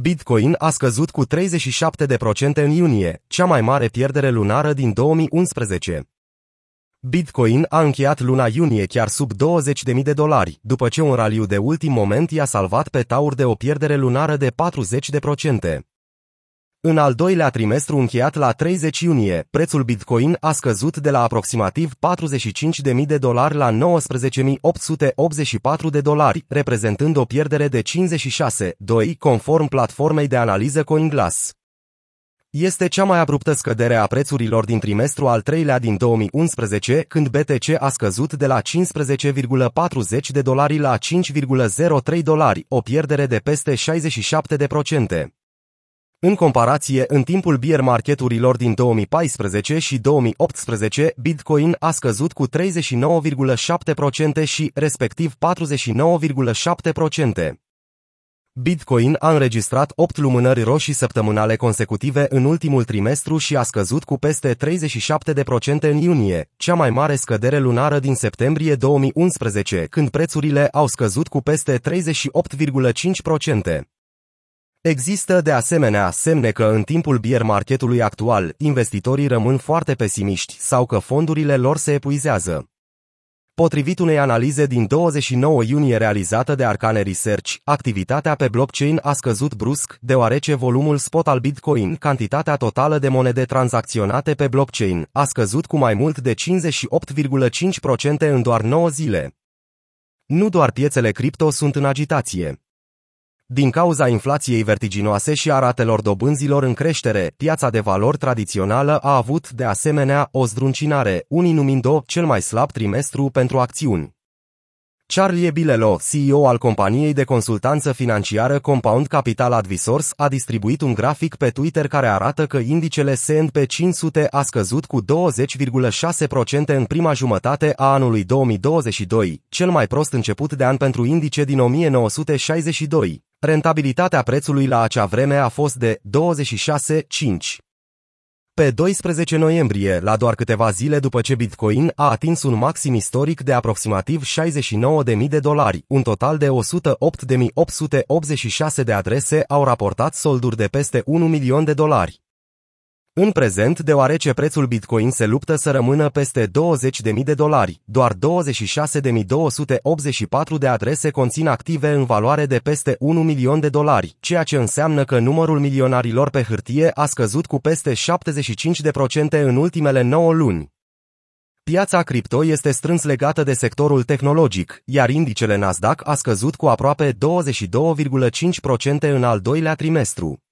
Bitcoin a scăzut cu 37% în iunie, cea mai mare pierdere lunară din 2011. Bitcoin a încheiat luna iunie chiar sub 20.000 de dolari, după ce un raliu de ultim moment i-a salvat pe taur de o pierdere lunară de 40%. În al doilea trimestru încheiat la 30 iunie, prețul Bitcoin a scăzut de la aproximativ 45.000 de dolari la 19.884 de dolari, reprezentând o pierdere de 56,2 conform platformei de analiză CoinGlass. Este cea mai abruptă scădere a prețurilor din trimestru al treilea din 2011, când BTC a scăzut de la 15,40 de dolari la 5,03 dolari, o pierdere de peste 67%. În comparație, în timpul bear marketurilor din 2014 și 2018, Bitcoin a scăzut cu 39,7% și, respectiv, 49,7%. Bitcoin a înregistrat 8 lumânări roșii săptămânale consecutive în ultimul trimestru și a scăzut cu peste 37% în iunie, cea mai mare scădere lunară din septembrie 2011, când prețurile au scăzut cu peste 38,5%. Există de asemenea semne că în timpul bear marketului actual, investitorii rămân foarte pesimiști sau că fondurile lor se epuizează. Potrivit unei analize din 29 iunie realizată de Arcane Research, activitatea pe blockchain a scăzut brusc, deoarece volumul spot al Bitcoin, cantitatea totală de monede tranzacționate pe blockchain, a scăzut cu mai mult de 58,5% în doar 9 zile. Nu doar piețele cripto sunt în agitație. Din cauza inflației vertiginoase și a ratelor dobânzilor în creștere, piața de valori tradițională a avut, de asemenea, o zdruncinare, unii numind-o cel mai slab trimestru pentru acțiuni. Charlie Bilelo, CEO al companiei de consultanță financiară Compound Capital Advisors, a distribuit un grafic pe Twitter care arată că indicele S&P 500 a scăzut cu 20,6% în prima jumătate a anului 2022, cel mai prost început de an pentru indice din 1962. Rentabilitatea prețului la acea vreme a fost de 26,5. Pe 12 noiembrie, la doar câteva zile după ce Bitcoin a atins un maxim istoric de aproximativ 69.000 de dolari, un total de 108.886 de adrese au raportat solduri de peste 1 milion de dolari. În prezent, deoarece prețul Bitcoin se luptă să rămână peste 20.000 de dolari, doar 26.284 de adrese conțin active în valoare de peste 1 milion de dolari, ceea ce înseamnă că numărul milionarilor pe hârtie a scăzut cu peste 75% în ultimele 9 luni. Piața cripto este strâns legată de sectorul tehnologic, iar indicele Nasdaq a scăzut cu aproape 22,5% în al doilea trimestru.